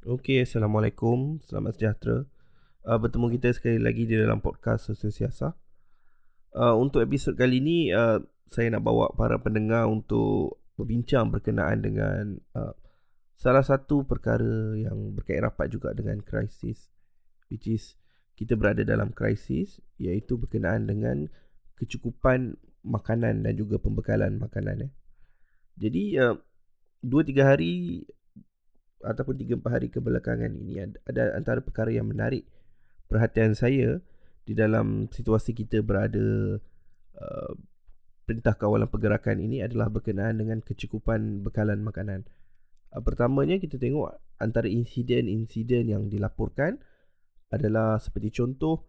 Okey, Assalamualaikum. Selamat sejahtera. Uh, bertemu kita sekali lagi di dalam podcast Sosial Siasa. Uh, untuk episod kali ini, uh, saya nak bawa para pendengar untuk berbincang berkenaan dengan uh, salah satu perkara yang berkait rapat juga dengan krisis. Which is, kita berada dalam krisis iaitu berkenaan dengan kecukupan makanan dan juga pembekalan makanan. Eh. Jadi, uh, dua tiga hari ataupun 3 4 hari kebelakangan ini ada antara perkara yang menarik perhatian saya di dalam situasi kita berada uh, perintah kawalan pergerakan ini adalah berkenaan dengan kecukupan bekalan makanan. Uh, pertamanya kita tengok antara insiden-insiden yang dilaporkan adalah seperti contoh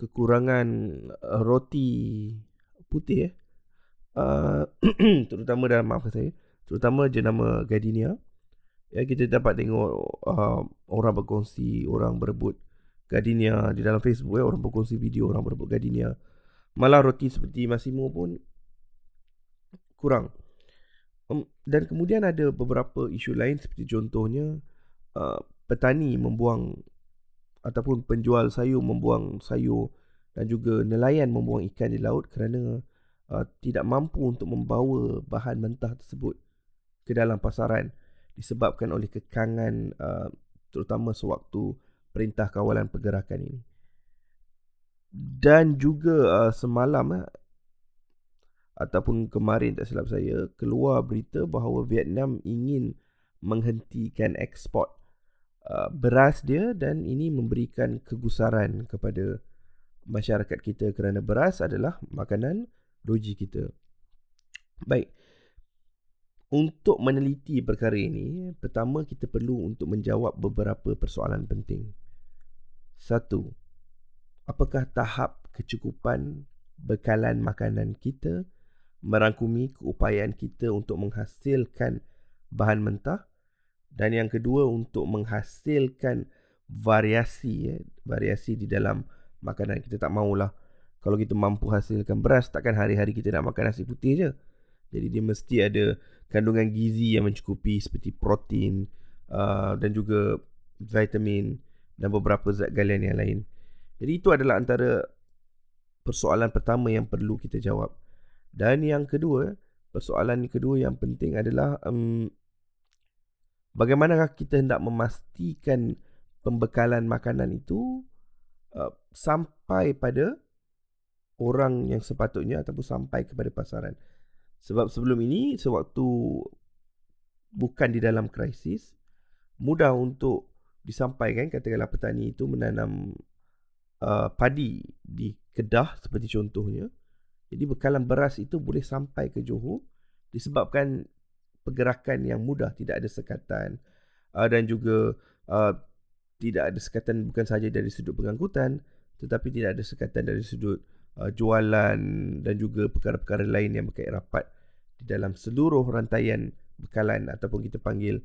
kekurangan uh, roti putih eh. Uh, terutama dalam maaf saya terutama jenama gardenia ya kita dapat tengok uh, orang berkongsi orang berebut gardenia di dalam Facebook ya orang berkongsi video orang berebut gardenia. Malah roti seperti Massimo pun kurang. Um, dan kemudian ada beberapa isu lain seperti contohnya uh, petani membuang ataupun penjual sayur membuang sayur dan juga nelayan membuang ikan di laut kerana uh, tidak mampu untuk membawa bahan mentah tersebut ke dalam pasaran disebabkan oleh kekangan uh, terutama sewaktu perintah kawalan pergerakan ini. Dan juga uh, semalam uh, ataupun kemarin tak silap saya keluar berita bahawa Vietnam ingin menghentikan ekspor uh, beras dia dan ini memberikan kegusaran kepada masyarakat kita kerana beras adalah makanan roji kita. Baik. Untuk meneliti perkara ini, pertama kita perlu untuk menjawab beberapa persoalan penting. Satu, apakah tahap kecukupan bekalan makanan kita merangkumi keupayaan kita untuk menghasilkan bahan mentah? Dan yang kedua, untuk menghasilkan variasi, ya, variasi di dalam makanan. Kita tak maulah kalau kita mampu hasilkan beras, takkan hari-hari kita nak makan nasi putih je. Jadi dia mesti ada kandungan gizi yang mencukupi seperti protein uh, dan juga vitamin dan beberapa zat galian yang lain. Jadi itu adalah antara persoalan pertama yang perlu kita jawab. Dan yang kedua, persoalan kedua yang penting adalah um, bagaimanakah kita hendak memastikan pembekalan makanan itu uh, sampai pada orang yang sepatutnya ataupun sampai kepada pasaran. Sebab sebelum ini sewaktu bukan di dalam krisis mudah untuk disampaikan katakanlah petani itu menanam uh, padi di Kedah seperti contohnya. Jadi bekalan beras itu boleh sampai ke Johor disebabkan pergerakan yang mudah tidak ada sekatan uh, dan juga uh, tidak ada sekatan bukan sahaja dari sudut pengangkutan tetapi tidak ada sekatan dari sudut uh, jualan dan juga perkara-perkara lain yang berkait rapat di dalam seluruh rantaian bekalan ataupun kita panggil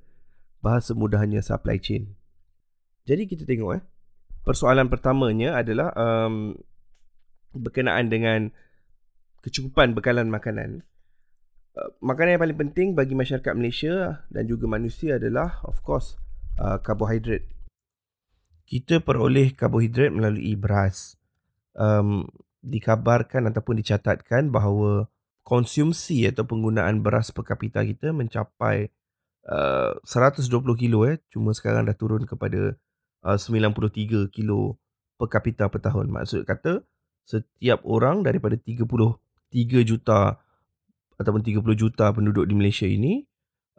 bahasa mudahnya supply chain. Jadi kita tengok eh persoalan pertamanya adalah um, berkenaan dengan kecukupan bekalan makanan. Uh, makanan yang paling penting bagi masyarakat Malaysia dan juga manusia adalah of course uh, karbohidrat. Kita peroleh karbohidrat melalui beras. Um, dikabarkan ataupun dicatatkan bahawa konsumsi atau penggunaan beras per kapita kita mencapai uh, 120 kilo eh cuma sekarang dah turun kepada uh, 93 kilo per kapita per tahun maksud kata setiap orang daripada 33 juta ataupun 30 juta penduduk di Malaysia ini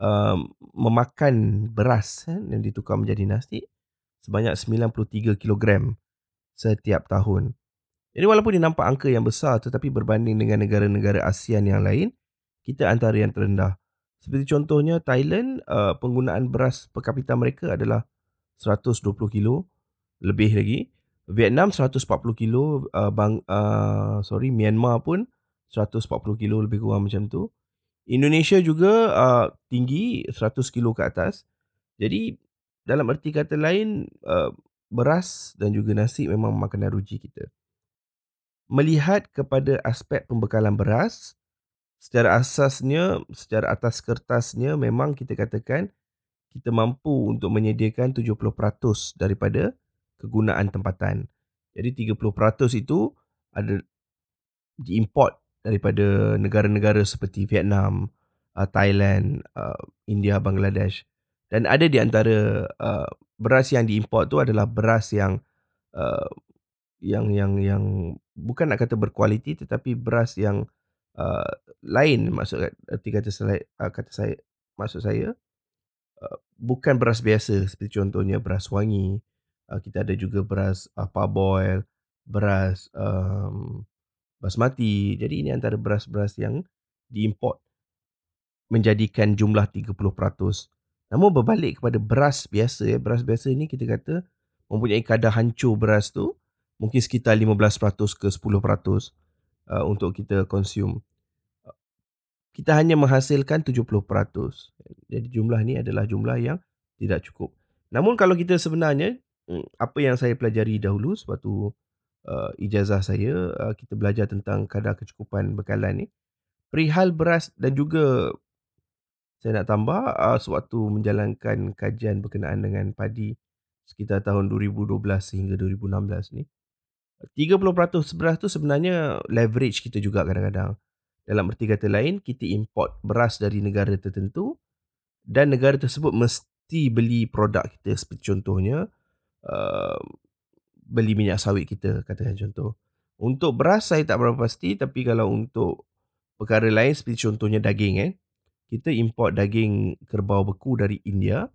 uh, memakan beras eh, yang ditukar menjadi nasi sebanyak 93 kilogram setiap tahun. Jadi walaupun dia nampak angka yang besar tetapi berbanding dengan negara-negara ASEAN yang lain, kita antara yang terendah. Seperti contohnya Thailand, uh, penggunaan beras per kapita mereka adalah 120 kilo lebih lagi. Vietnam 140 kilo, uh, bang, uh, sorry Myanmar pun 140 kilo lebih kurang macam tu. Indonesia juga uh, tinggi 100 kilo ke atas. Jadi dalam erti kata lain, uh, beras dan juga nasi memang makanan ruji kita melihat kepada aspek pembekalan beras secara asasnya secara atas kertasnya memang kita katakan kita mampu untuk menyediakan 70% daripada kegunaan tempatan. Jadi 30% itu ada diimport daripada negara-negara seperti Vietnam, uh, Thailand, uh, India, Bangladesh dan ada di antara uh, beras yang diimport tu adalah beras yang yang yang yang bukan nak kata berkualiti tetapi beras yang uh, lain maksud erti kata saya uh, kata saya maksud saya uh, bukan beras biasa seperti contohnya beras wangi uh, kita ada juga beras uh, parboil beras um, basmati jadi ini antara beras-beras yang diimport menjadikan jumlah 30%. Namun berbalik kepada beras biasa ya, beras biasa ni kita kata mempunyai kadar hancur beras tu mungkin sekitar 15% ke 10% uh, untuk kita consume. Kita hanya menghasilkan 70%. Jadi jumlah ni adalah jumlah yang tidak cukup. Namun kalau kita sebenarnya hmm, apa yang saya pelajari dahulu sewaktu uh, ijazah saya uh, kita belajar tentang kadar kecukupan bekalan ni perihal beras dan juga saya nak tambah uh, sewaktu menjalankan kajian berkenaan dengan padi sekitar tahun 2012 hingga 2016 ni 30% beras tu sebenarnya leverage kita juga kadang-kadang dalam erti kata lain kita import beras dari negara tertentu dan negara tersebut mesti beli produk kita seperti contohnya uh, beli minyak sawit kita katakan contoh untuk beras saya tak berapa pasti tapi kalau untuk perkara lain seperti contohnya daging eh kita import daging kerbau beku dari India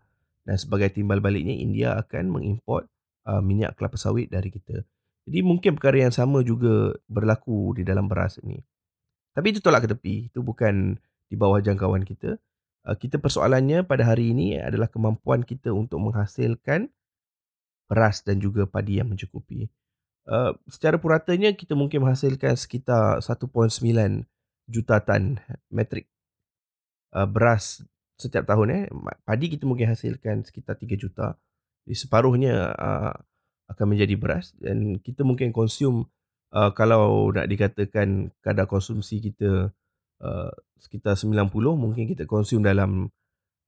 dan sebagai timbal baliknya India akan mengimport uh, minyak kelapa sawit dari kita. Jadi mungkin perkara yang sama juga berlaku di dalam beras ini. Tapi itu tolak ke tepi. Itu bukan di bawah jangkauan kita. Uh, kita persoalannya pada hari ini adalah kemampuan kita untuk menghasilkan beras dan juga padi yang mencukupi. Uh, secara puratanya kita mungkin menghasilkan sekitar 1.9 juta tan metrik uh, beras setiap tahun eh padi kita mungkin hasilkan sekitar 3 juta jadi separuhnya uh, akan menjadi beras dan kita mungkin konsum uh, kalau nak dikatakan kadar konsumsi kita uh, sekitar 90 mungkin kita konsum dalam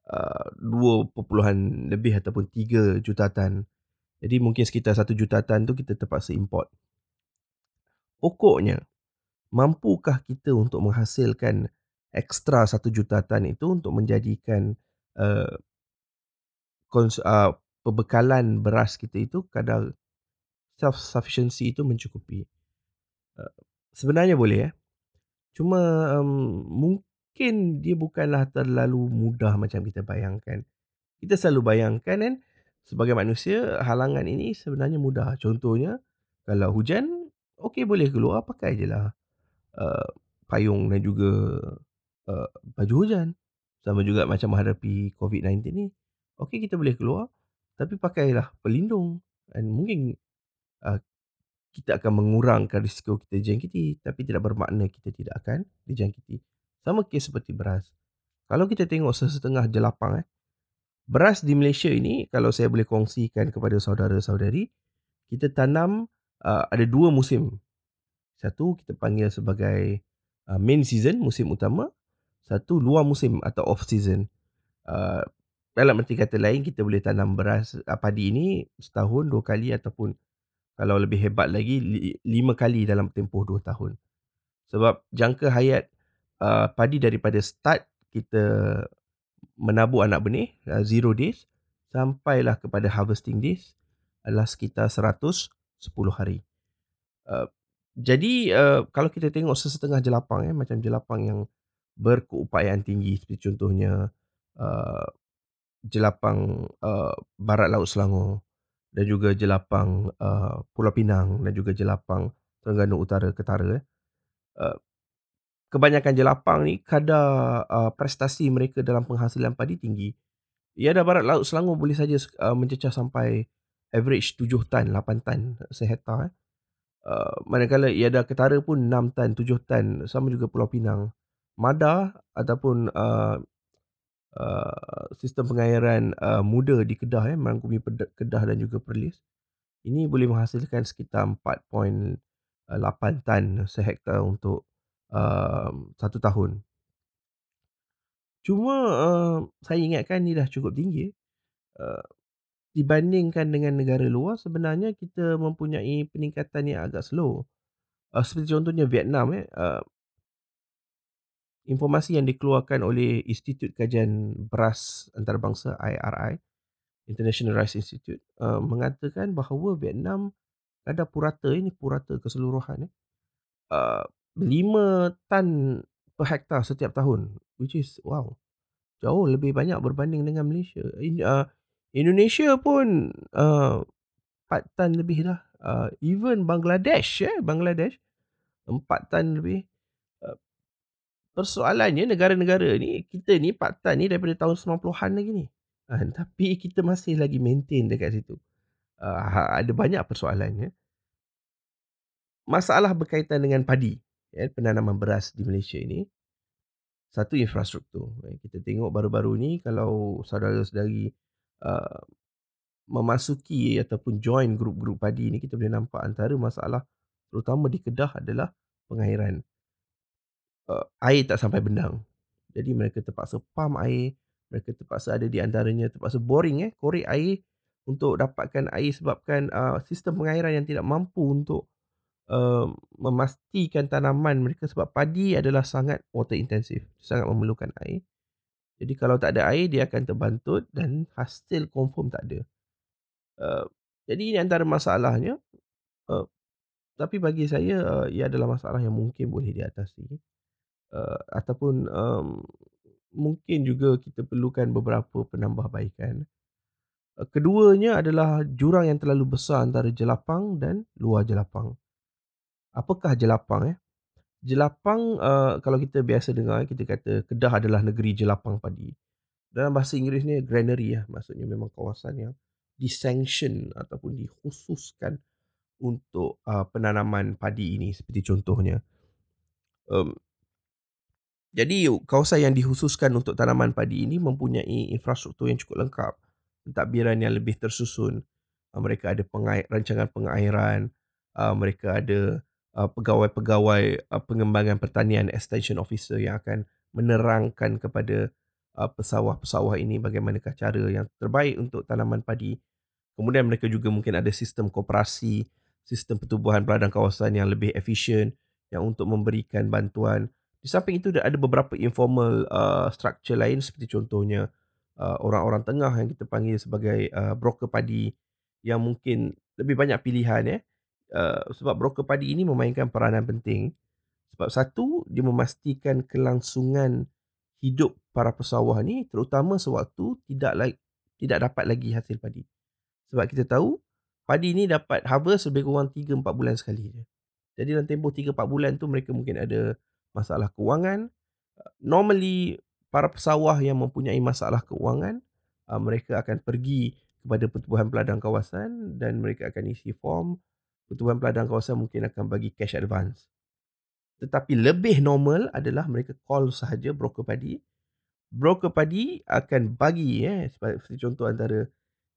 uh, 2 lebih ataupun 3 juta tan jadi mungkin sekitar 1 juta tan tu kita terpaksa import. Pokoknya mampukah kita untuk menghasilkan ekstra satu juta tan itu untuk menjadikan uh, kons- uh, pembekalan beras kita itu kadar self sufficiency itu mencukupi. Uh, sebenarnya boleh ya. Cuma um, mungkin dia bukanlah terlalu mudah macam kita bayangkan. Kita selalu bayangkan kan sebagai manusia halangan ini sebenarnya mudah. Contohnya kalau hujan okey boleh keluar pakai je lah uh, payung dan juga uh, baju hujan. Sama juga macam menghadapi COVID-19 ni. Okey kita boleh keluar tapi pakailah pelindung dan mungkin uh, kita akan mengurangkan risiko kita dijangkiti tapi tidak bermakna kita tidak akan dijangkiti. Sama kes seperti beras. Kalau kita tengok sesetengah jelapang eh beras di Malaysia ini kalau saya boleh kongsikan kepada saudara-saudari kita tanam uh, ada dua musim. Satu kita panggil sebagai uh, main season musim utama satu luar musim atau off season. Uh, dalam erti kata lain kita boleh tanam beras uh, padi ini setahun dua kali ataupun kalau lebih hebat lagi lima kali dalam tempoh dua tahun. Sebab jangka hayat uh, padi daripada start kita menabur anak benih uh, zero days sampailah kepada harvesting days adalah sekitar 110 hari. Uh, jadi uh, kalau kita tengok sesetengah jelapang eh macam jelapang yang berkeupayaan tinggi seperti contohnya uh, jelapang uh, barat laut Selangor dan juga jelapang uh, Pulau Pinang dan juga jelapang Terengganu Utara Ketara eh. Uh, kebanyakan jelapang ni kadar uh, prestasi mereka dalam penghasilan padi tinggi. Ya ada barat laut Selangor boleh saja uh, mencecah sampai average 7 tan, 8 tan sehektar eh. Uh, manakala ia ada ketara pun 6 tan, 7 tan sama juga Pulau Pinang. Mada ataupun uh, uh, sistem pengairan uh, muda di Kedah eh, merangkumi Kedah dan juga Perlis. Ini boleh menghasilkan sekitar 4.8 tan sehektar untuk uh, satu tahun. Cuma, uh, saya ingatkan ni dah cukup tinggi, uh, dibandingkan dengan negara luar sebenarnya kita mempunyai peningkatan yang agak slow. Uh, seperti contohnya Vietnam eh, uh, informasi yang dikeluarkan oleh Institut Kajian Beras Antarabangsa IRI International Rice Institute uh, mengatakan bahawa Vietnam ada purata ini purata keseluruhan eh, uh, 5 tan per hektar setiap tahun which is wow jauh lebih banyak berbanding dengan Malaysia. In, uh, Indonesia pun uh, 4 tan lebih dah uh, even Bangladesh eh Bangladesh 4 tan lebih persoalannya negara-negara ni kita ni Paktan ni daripada tahun 90-an lagi ni. Ha, tapi kita masih lagi maintain dekat situ. Uh, ada banyak persoalannya. Masalah berkaitan dengan padi, ya, penanaman beras di Malaysia ini. Satu infrastruktur. Ya, kita tengok baru-baru ni kalau saudara-saudari uh, memasuki ataupun join grup-grup padi ni kita boleh nampak antara masalah terutama di Kedah adalah pengairan uh, air tak sampai bendang. Jadi mereka terpaksa pump air, mereka terpaksa ada di antaranya terpaksa boring eh, korek air untuk dapatkan air sebabkan uh, sistem pengairan yang tidak mampu untuk uh, memastikan tanaman mereka sebab padi adalah sangat water intensive, sangat memerlukan air. Jadi kalau tak ada air dia akan terbantut dan hasil confirm tak ada. Uh, jadi ini antara masalahnya. Uh, tapi bagi saya uh, ia adalah masalah yang mungkin boleh diatasi uh, ataupun um, mungkin juga kita perlukan beberapa penambahbaikan. Uh, keduanya adalah jurang yang terlalu besar antara jelapang dan luar jelapang. Apakah jelapang eh? Jelapang uh, kalau kita biasa dengar kita kata Kedah adalah negeri jelapang padi. Dalam bahasa Inggeris ni granary ya, maksudnya memang kawasan yang disanction ataupun dikhususkan untuk uh, penanaman padi ini seperti contohnya. Um, jadi kawasan yang dikhususkan untuk tanaman padi ini mempunyai infrastruktur yang cukup lengkap. Pentadbiran yang lebih tersusun. Uh, mereka ada pengair, rancangan pengairan. Uh, mereka ada uh, pegawai-pegawai pengembangan pertanian extension officer yang akan menerangkan kepada pesawah-pesawah ini bagaimanakah cara yang terbaik untuk tanaman padi. Kemudian mereka juga mungkin ada sistem koperasi, sistem pertubuhan peladang kawasan yang lebih efisien yang untuk memberikan bantuan di samping itu ada beberapa informal uh, structure lain seperti contohnya uh, orang-orang tengah yang kita panggil sebagai uh, broker padi yang mungkin lebih banyak pilihan ya. Uh, sebab broker padi ini memainkan peranan penting. Sebab satu, dia memastikan kelangsungan hidup para pesawah ni terutama sewaktu tidak like, tidak dapat lagi hasil padi. Sebab kita tahu padi ni dapat harvest lebih kurang 3 4 bulan sekali je. Jadi dalam tempoh 3 4 bulan tu mereka mungkin ada masalah keuangan. Normally para pesawah yang mempunyai masalah keuangan, uh, mereka akan pergi kepada pertubuhan peladang kawasan dan mereka akan isi form. Pertubuhan peladang kawasan mungkin akan bagi cash advance. Tetapi lebih normal adalah mereka call sahaja broker padi. Broker padi akan bagi eh seperti contoh antara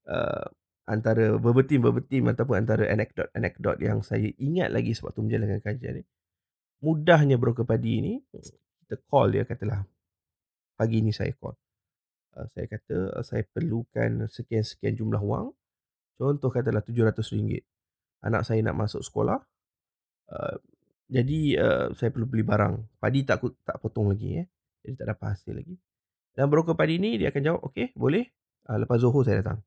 uh, antara verbatim-verbatim ataupun antara anekdot-anekdot yang saya ingat lagi sebab tu menjalankan kajian ni mudahnya broker padi ni kita call dia katalah pagi ni saya call. Uh, saya kata uh, saya perlukan sekian-sekian jumlah wang. Contoh katalah RM700 anak saya nak masuk sekolah uh, jadi uh, saya perlu beli barang. Padi tak tak potong lagi eh. Jadi tak dapat hasil lagi. Dan broker padi ni dia akan jawab okey boleh. Uh, lepas Zohor saya datang.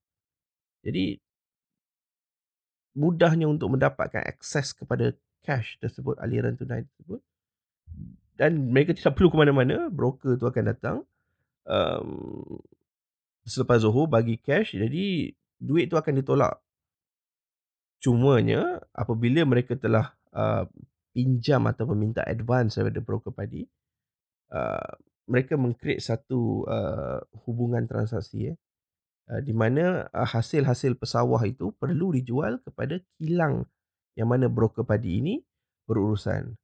Jadi mudahnya untuk mendapatkan akses kepada cash tersebut, aliran tunai tersebut. Dan mereka tidak perlu ke mana-mana, broker tu akan datang um, selepas Zohor bagi cash, jadi duit tu akan ditolak. Cumanya apabila mereka telah uh, pinjam atau meminta advance daripada broker padi, uh, mereka mengcreate satu uh, hubungan transaksi eh, uh, di mana uh, hasil-hasil pesawah itu perlu dijual kepada kilang yang mana broker padi ini berurusan.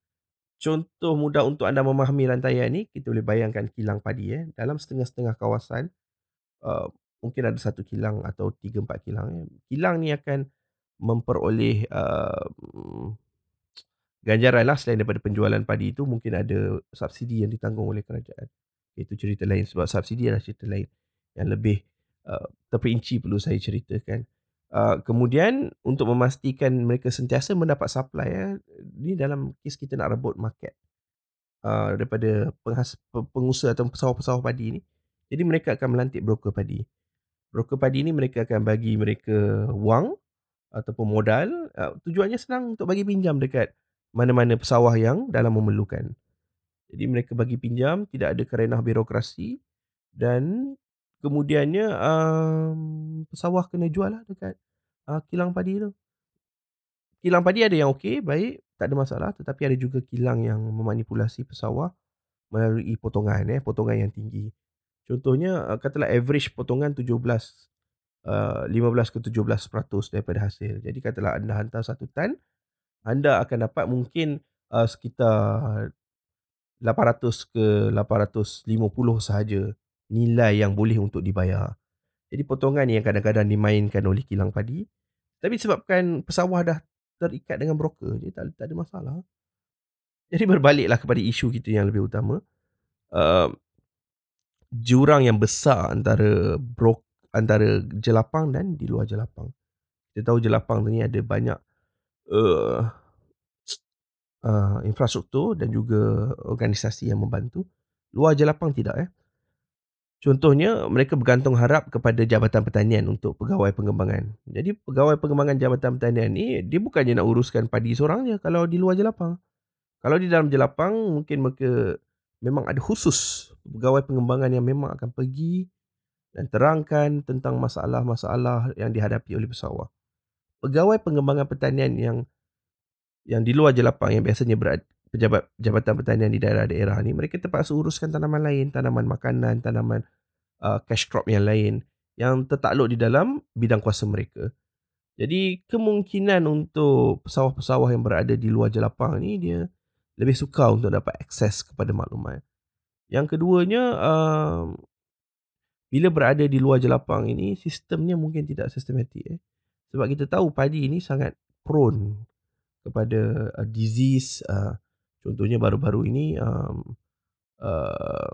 Contoh mudah untuk anda memahami rantaian ini, kita boleh bayangkan kilang padi. Eh. Dalam setengah-setengah kawasan, uh, mungkin ada satu kilang atau tiga empat kilang. Eh. Kilang ni akan memperoleh uh, ganjaran lah selain daripada penjualan padi itu, mungkin ada subsidi yang ditanggung oleh kerajaan. itu cerita lain sebab subsidi adalah cerita lain yang lebih uh, terperinci perlu saya ceritakan. Uh, kemudian untuk memastikan mereka sentiasa mendapat supply eh, ni dalam kes kita nak rebut market uh, daripada penghas, pengusaha atau pesawah-pesawah padi ni. Jadi mereka akan melantik broker padi. Broker padi ni mereka akan bagi mereka wang ataupun modal. Uh, tujuannya senang untuk bagi pinjam dekat mana-mana pesawah yang dalam memerlukan. Jadi mereka bagi pinjam, tidak ada kerenah birokrasi dan kemudiannya um, pesawah kena jual lah dekat uh, kilang padi tu. Kilang padi ada yang okey, baik, tak ada masalah. Tetapi ada juga kilang yang memanipulasi pesawah melalui potongan, eh, potongan yang tinggi. Contohnya, uh, katalah average potongan 17, uh, 15 ke 17% daripada hasil. Jadi katalah anda hantar satu tan, anda akan dapat mungkin uh, sekitar 800 ke 850 sahaja nilai yang boleh untuk dibayar. Jadi potongan ni yang kadang-kadang dimainkan oleh kilang padi. Tapi sebabkan pesawah dah terikat dengan broker, jadi tak, tak ada masalah. Jadi berbaliklah kepada isu kita yang lebih utama. Uh, jurang yang besar antara brok antara jelapang dan di luar jelapang. Kita tahu jelapang ni ada banyak uh, uh, infrastruktur dan juga organisasi yang membantu. Luar jelapang tidak eh. Contohnya, mereka bergantung harap kepada Jabatan Pertanian untuk pegawai pengembangan. Jadi, pegawai pengembangan Jabatan Pertanian ni, dia bukannya nak uruskan padi seorang je kalau di luar jelapang. Kalau di dalam jelapang, mungkin mereka memang ada khusus pegawai pengembangan yang memang akan pergi dan terangkan tentang masalah-masalah yang dihadapi oleh pesawah. Pegawai pengembangan pertanian yang yang di luar jelapang yang biasanya berada pejabat jabatan pertanian di daerah-daerah ni mereka terpaksa uruskan tanaman lain, tanaman makanan, tanaman uh, cash crop yang lain yang tertakluk di dalam bidang kuasa mereka. Jadi kemungkinan untuk pesawah-pesawah yang berada di luar jelapang ni dia lebih suka untuk dapat akses kepada maklumat. Yang keduanya uh, bila berada di luar jelapang ini sistemnya mungkin tidak sistematik eh. Sebab kita tahu padi ini sangat prone kepada uh, disease uh, Contohnya baru-baru ini um, uh,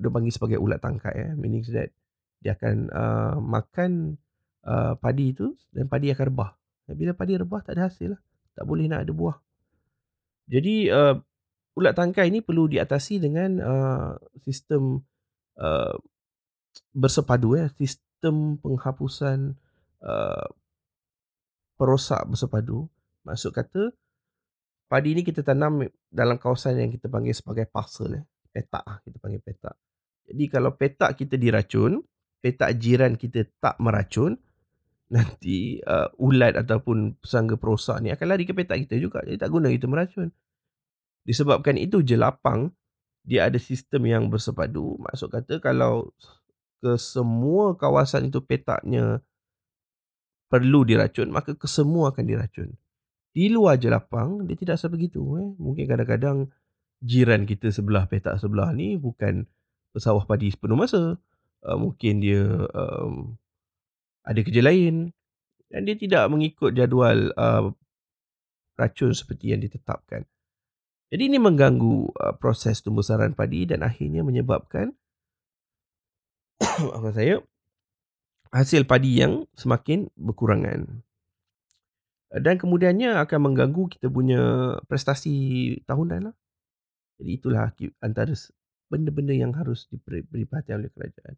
dia panggil sebagai ulat tangkai eh. meaning that dia akan uh, makan uh, padi itu dan padi akan rebah. Bila padi rebah tak ada hasil lah. Tak boleh nak ada buah. Jadi uh, ulat tangkai ini perlu diatasi dengan uh, sistem uh, bersepadu eh. Sistem penghapusan uh, perosak bersepadu. Maksud kata padi ni kita tanam dalam kawasan yang kita panggil sebagai parcel eh. petak lah kita panggil petak. Jadi kalau petak kita diracun petak jiran kita tak meracun nanti uh, ulat ataupun serangga perosak ni akan lari ke petak kita juga. Jadi tak guna kita meracun. Disebabkan itu jelapang dia ada sistem yang bersepadu. Maksud kata kalau ke semua kawasan itu petaknya perlu diracun maka kesemua akan diracun di luar jelapang dia tidak sebegitu eh. Mungkin kadang-kadang jiran kita sebelah petak sebelah ni bukan pesawah padi sepenuh masa. Uh, mungkin dia um, ada kerja lain dan dia tidak mengikut jadual uh, racun seperti yang ditetapkan. Jadi ini mengganggu uh, proses tumbuh padi dan akhirnya menyebabkan apa saya hasil padi yang semakin berkurangan dan kemudiannya akan mengganggu kita punya prestasi tahunan lah. Jadi itulah antara benda-benda yang harus diberi perhatian oleh kerajaan.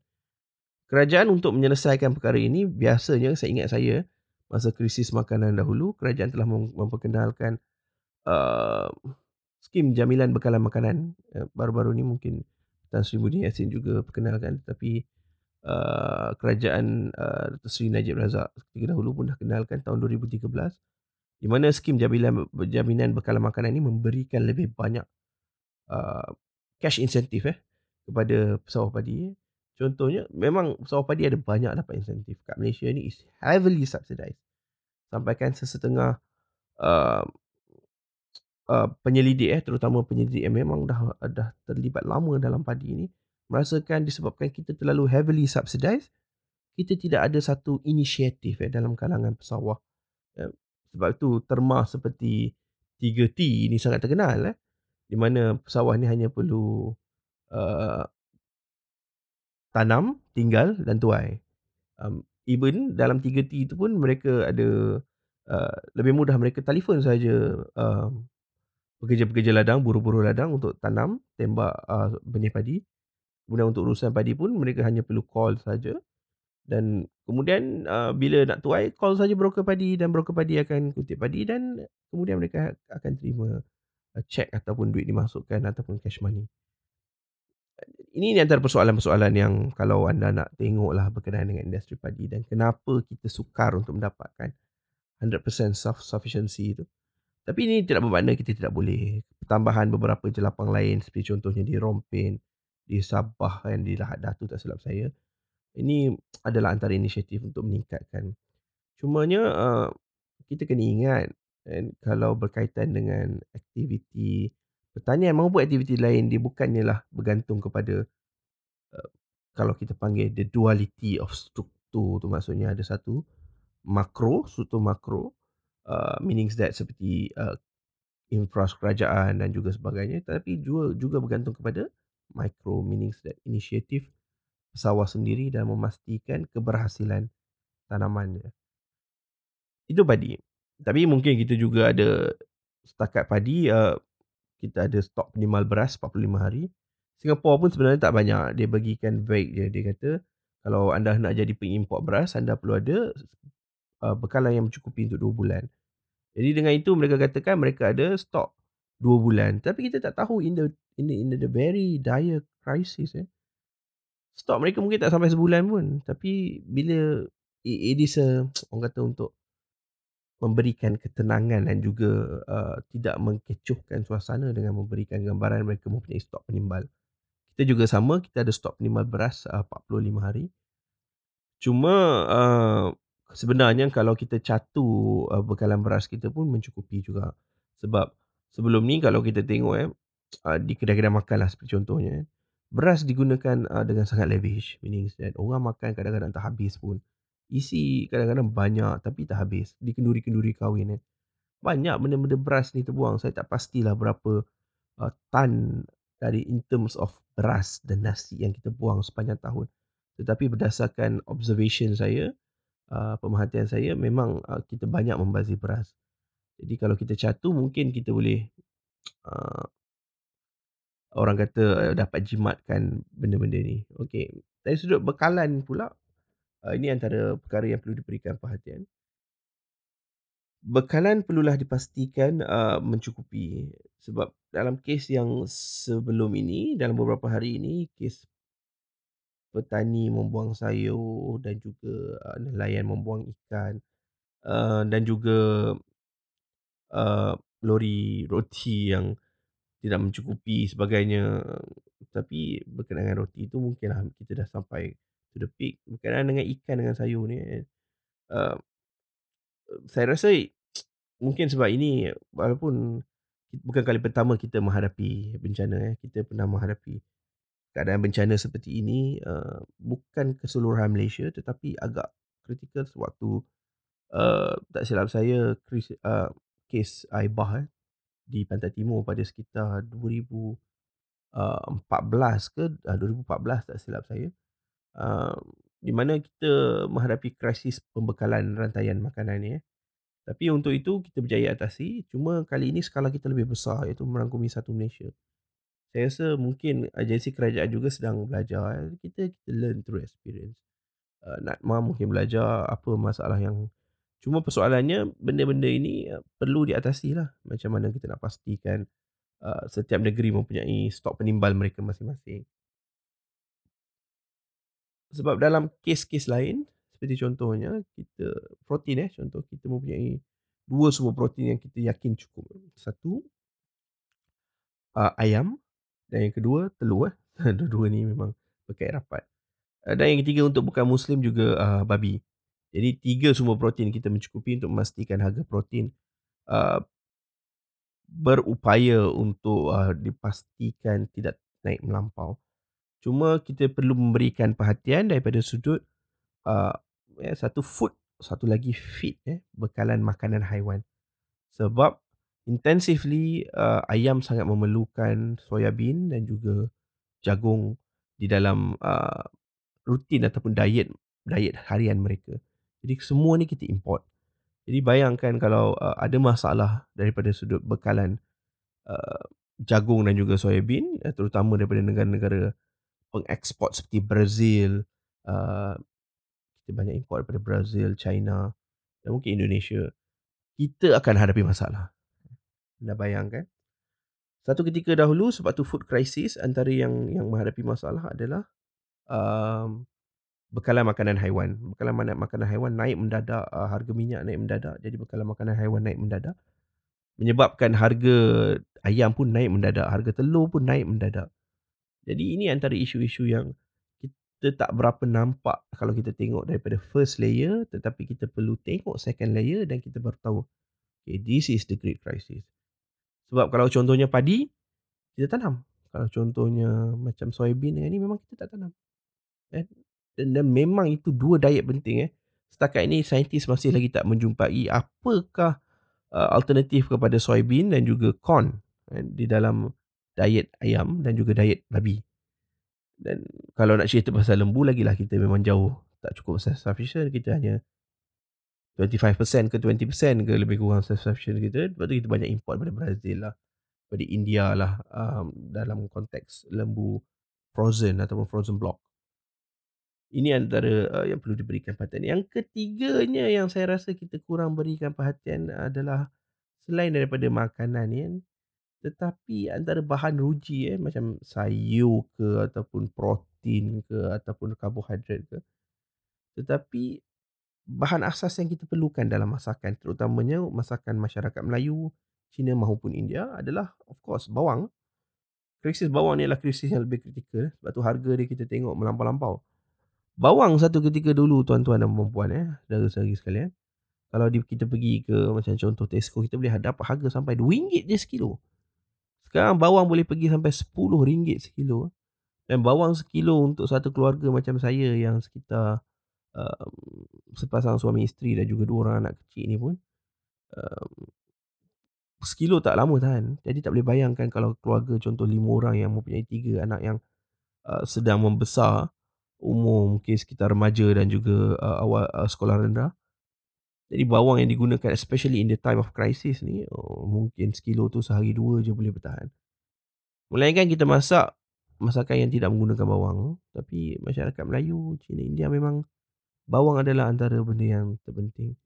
Kerajaan untuk menyelesaikan perkara ini biasanya saya ingat saya masa krisis makanan dahulu kerajaan telah memperkenalkan uh, skim jaminan bekalan makanan uh, baru-baru ni mungkin Tan Sri Muhyiddin Yassin juga perkenalkan tapi uh, kerajaan uh, Sri Najib Razak ketika dahulu pun dah kenalkan tahun 2013 di mana skim jaminan jaminan bekalan makanan ini memberikan lebih banyak uh, cash insentif eh kepada pesawah padi. Contohnya memang pesawah padi ada banyak dapat insentif kat Malaysia ni is heavily subsidized. Sampaikan sesetengah uh, uh, penyelidik eh terutama penyelidik yang memang dah dah terlibat lama dalam padi ini merasakan disebabkan kita terlalu heavily subsidized kita tidak ada satu inisiatif eh, dalam kalangan pesawah eh, sebab itu terma seperti 3T ini sangat terkenal eh, di mana pesawah ni hanya perlu uh, tanam, tinggal dan tuai. Um, even dalam 3T itu pun mereka ada uh, lebih mudah mereka telefon saja uh, pekerja-pekerja ladang, buruh-buruh ladang untuk tanam, tembak uh, benih padi. Kemudian untuk urusan padi pun mereka hanya perlu call saja dan kemudian uh, bila nak tuai call saja broker padi dan broker padi akan kutip padi dan kemudian mereka akan terima uh, cek ataupun duit dimasukkan ataupun cash money. Ini ni antara persoalan-persoalan yang kalau anda nak tengoklah berkenaan dengan industri padi dan kenapa kita sukar untuk mendapatkan 100% self sufficiency itu. Tapi ini tidak bermakna kita tidak boleh tambahan beberapa jelapang lain seperti contohnya di Rompin, di Sabah kan di Lahad Datu tak silap saya. Ini adalah antara inisiatif untuk meningkatkan. Cumanya uh, kita kena ingat kan, kalau berkaitan dengan aktiviti pertanian maupun aktiviti lain dia bukannya lah bergantung kepada uh, kalau kita panggil the duality of struktur tu maksudnya ada satu makro, struktur makro uh, meaning that seperti uh, infrastruktur kerajaan dan juga sebagainya tapi juga juga bergantung kepada micro meaning that inisiatif sawah sendiri dan memastikan keberhasilan tanamannya. Itu padi. Tapi mungkin kita juga ada setakat padi uh, kita ada stok minimal beras 45 hari. Singapura pun sebenarnya tak banyak. Dia bagikan vague je. Dia kata kalau anda nak jadi pengimport beras anda perlu ada uh, bekalan yang mencukupi untuk 2 bulan. Jadi dengan itu mereka katakan mereka ada stok 2 bulan. Tapi kita tak tahu in the in the, in the very dire crisis eh stok mereka mungkin tak sampai sebulan pun tapi bila it, it is a orang kata untuk memberikan ketenangan dan juga uh, tidak mengkecohkan suasana dengan memberikan gambaran mereka mempunyai stok penimbal. Kita juga sama, kita ada stok penimbal beras uh, 45 hari. Cuma uh, sebenarnya kalau kita catu uh, bekalan beras kita pun mencukupi juga. Sebab sebelum ni kalau kita tengok eh, uh, di kedai-kedai makan lah seperti contohnya. Eh, beras digunakan uh, dengan sangat lavish meaning that orang makan kadang-kadang tak habis pun isi kadang-kadang banyak tapi tak habis di kenduri-kenduri kahwin eh. banyak benda-benda beras ni terbuang saya tak pastilah berapa uh, tan dari in terms of beras dan nasi yang kita buang sepanjang tahun tetapi berdasarkan observation saya uh, pemerhatian saya memang uh, kita banyak membazir beras jadi kalau kita catu mungkin kita boleh uh, orang kata uh, dapat jimatkan benda-benda ni. Okey. Dari sudut bekalan pula, uh, ini antara perkara yang perlu diberikan perhatian. Bekalan perlulah dipastikan uh, mencukupi sebab dalam kes yang sebelum ini dalam beberapa hari ini kes petani membuang sayur dan juga uh, nelayan membuang ikan uh, dan juga uh, lori roti yang tidak mencukupi sebagainya. Tapi berkenaan dengan roti itu mungkinlah kita dah sampai to the peak. Berkenaan dengan ikan dengan sayur ni uh, saya rasa mungkin sebab ini walaupun bukan kali pertama kita menghadapi bencana eh kita pernah menghadapi keadaan bencana seperti ini uh, bukan keseluruhan Malaysia tetapi agak kritikal sewaktu uh, tak silap saya uh, kes Aibah eh di Pantai Timur pada sekitar 2014 uh, ke 2014 uh, tak silap saya uh, di mana kita menghadapi krisis pembekalan rantaian makanan ni eh. Tapi untuk itu kita berjaya atasi cuma kali ini skala kita lebih besar iaitu merangkumi satu Malaysia. Saya rasa mungkin agensi kerajaan juga sedang belajar eh. kita kita learn through experience. Uh, Natma mungkin belajar apa masalah yang Cuma persoalannya benda-benda ini uh, perlu diatasi lah. Macam mana kita nak pastikan uh, setiap negeri mempunyai stok penimbal mereka masing-masing. Sebab dalam kes-kes lain, seperti contohnya, kita protein eh, contoh kita mempunyai dua sumber protein yang kita yakin cukup. Satu, uh, ayam. Dan yang kedua, telur. Eh. Dua-dua ni memang berkait rapat. Uh, dan yang ketiga untuk bukan Muslim juga uh, babi. Jadi tiga sumber protein kita mencukupi untuk memastikan harga protein uh, berupaya untuk uh, dipastikan tidak naik melampau. Cuma kita perlu memberikan perhatian daripada sudut uh, ya, satu food, satu lagi feed, eh, bekalan makanan haiwan. Sebab intensively uh, ayam sangat memerlukan soya bean dan juga jagung di dalam uh, rutin ataupun diet diet harian mereka. Jadi semua ni kita import. Jadi bayangkan kalau uh, ada masalah daripada sudut bekalan uh, jagung dan juga soybean uh, terutama daripada negara-negara pengeksport seperti Brazil, uh, kita banyak import daripada Brazil, China dan mungkin Indonesia. Kita akan hadapi masalah. Anda bayangkan? Satu ketika dahulu sebab tu food crisis antara yang yang menghadapi masalah adalah um, bekalan makanan haiwan. Bekalan makanan haiwan naik mendadak, uh, harga minyak naik mendadak. Jadi bekalan makanan haiwan naik mendadak. Menyebabkan harga ayam pun naik mendadak, harga telur pun naik mendadak. Jadi ini antara isu-isu yang kita tak berapa nampak kalau kita tengok daripada first layer tetapi kita perlu tengok second layer dan kita baru tahu okay, this is the great crisis. Sebab kalau contohnya padi, kita tanam. Kalau contohnya macam soybean ni memang kita tak tanam. Eh? Dan, dan memang itu dua diet penting. Eh? Setakat ini saintis masih lagi tak menjumpai apakah uh, alternatif kepada soybean dan juga corn eh, di dalam diet ayam dan juga diet babi. Dan kalau nak cerita pasal lembu lagi lah kita memang jauh tak cukup self-sufficient. Kita hanya 25% ke 20% ke lebih kurang self-sufficient kita. Lepas tu kita banyak import daripada Brazil lah. Daripada India lah um, dalam konteks lembu frozen ataupun frozen block. Ini antara uh, yang perlu diberikan perhatian. Yang ketiganya yang saya rasa kita kurang berikan perhatian adalah selain daripada makanan ni tetapi antara bahan ruji eh macam sayur ke ataupun protein ke ataupun karbohidrat ke tetapi bahan asas yang kita perlukan dalam masakan terutamanya masakan masyarakat Melayu, Cina maupun India adalah of course bawang. Krisis bawang ni adalah krisis yang lebih kritikal sebab tu harga dia kita tengok melampau-lampau. Bawang satu ketika dulu tuan-tuan dan puan-puan eh, saudara-saudari sekalian. Kalau kita pergi ke macam contoh Tesco kita boleh dapat harga sampai RM2 je sekilo. Sekarang bawang boleh pergi sampai RM10 sekilo. Dan bawang sekilo untuk satu keluarga macam saya yang sekitar um, sepasang suami isteri dan juga dua orang anak kecil ni pun um, sekilo tak lama tahan. Jadi tak boleh bayangkan kalau keluarga contoh lima orang yang mempunyai tiga anak yang uh, sedang membesar umur mungkin sekitar remaja dan juga uh, awal uh, sekolah rendah. Jadi bawang yang digunakan especially in the time of crisis ni oh, mungkin sekilo tu sehari dua je boleh bertahan. Melainkan kita masak masakan yang tidak menggunakan bawang tapi masyarakat Melayu, Cina, India memang bawang adalah antara benda yang terpenting.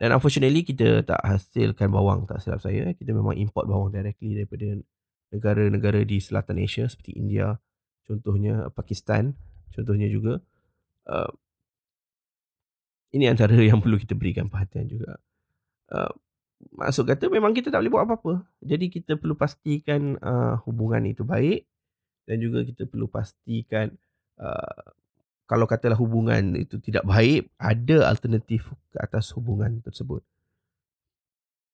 Dan unfortunately kita tak hasilkan bawang tak silap saya. Kita memang import bawang directly daripada negara-negara di selatan Asia seperti India. Contohnya Pakistan. Contohnya juga. Uh, ini antara yang perlu kita berikan perhatian juga. Uh, maksud kata memang kita tak boleh buat apa-apa. Jadi kita perlu pastikan uh, hubungan itu baik. Dan juga kita perlu pastikan uh, kalau katalah hubungan itu tidak baik, ada alternatif ke atas hubungan tersebut.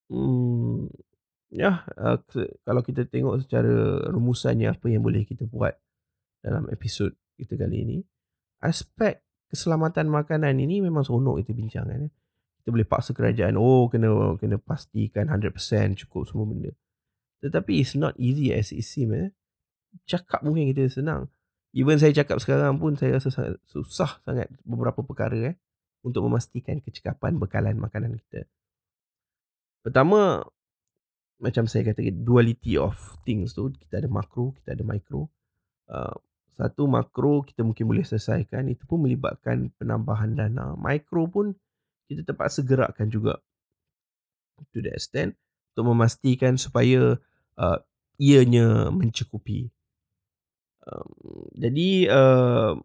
Hmm, ya, uh, kalau kita tengok secara rumusannya apa yang boleh kita buat dalam episod kita kali ini, aspek keselamatan makanan ini memang seronok kita bincangkan. Eh. Kita boleh paksa kerajaan, oh kena kena pastikan 100% cukup semua benda. Tetapi it's not easy as it seems. Eh. Cakap mungkin kita senang. Even saya cakap sekarang pun saya rasa sangat susah sangat beberapa perkara eh untuk memastikan kecekapan bekalan makanan kita. Pertama macam saya kata duality of things tu kita ada makro, kita ada micro. Uh, satu makro kita mungkin boleh selesaikan itu pun melibatkan penambahan dana. Micro pun kita terpaksa gerakkan juga to the extent untuk memastikan supaya uh, ianya mencukupi jadi uh,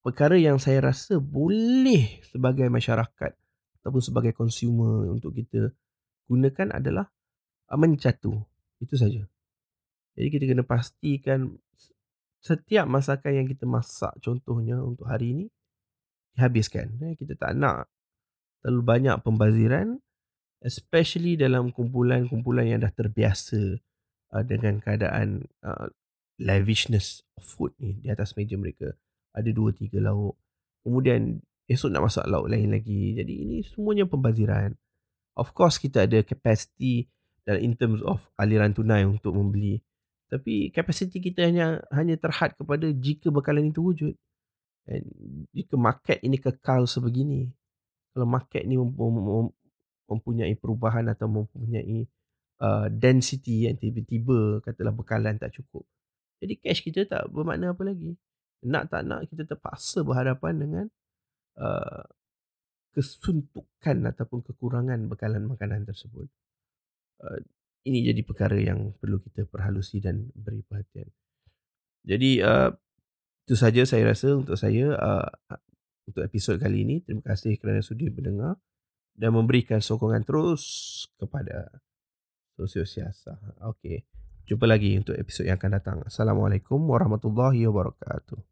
perkara yang saya rasa boleh sebagai masyarakat ataupun sebagai consumer untuk kita gunakan adalah uh, mencatu. Itu saja. Jadi kita kena pastikan setiap masakan yang kita masak contohnya untuk hari ini dihabiskan. Eh, kita tak nak terlalu banyak pembaziran especially dalam kumpulan-kumpulan yang dah terbiasa uh, dengan keadaan uh, lavishness of food ni di atas meja mereka. Ada dua tiga lauk. Kemudian esok nak masak lauk lain lagi. Jadi ini semuanya pembaziran. Of course kita ada capacity dan in terms of aliran tunai untuk membeli. Tapi kapasiti kita hanya hanya terhad kepada jika bekalan itu wujud. Dan jika market ini kekal sebegini, kalau market ni mem mem mempunyai perubahan atau mempunyai uh, density yang tiba-tiba katalah bekalan tak cukup. Jadi cash kita tak bermakna apa lagi. Nak tak nak kita terpaksa berhadapan dengan uh, kesuntukan ataupun kekurangan bekalan makanan tersebut. Uh, ini jadi perkara yang perlu kita perhalusi dan beri perhatian. Jadi uh, itu saja saya rasa untuk saya uh, untuk episod kali ini. Terima kasih kerana sudi mendengar dan memberikan sokongan terus kepada Sosio Siasa. Okey. Jumpa lagi untuk episod yang akan datang. Assalamualaikum warahmatullahi wabarakatuh.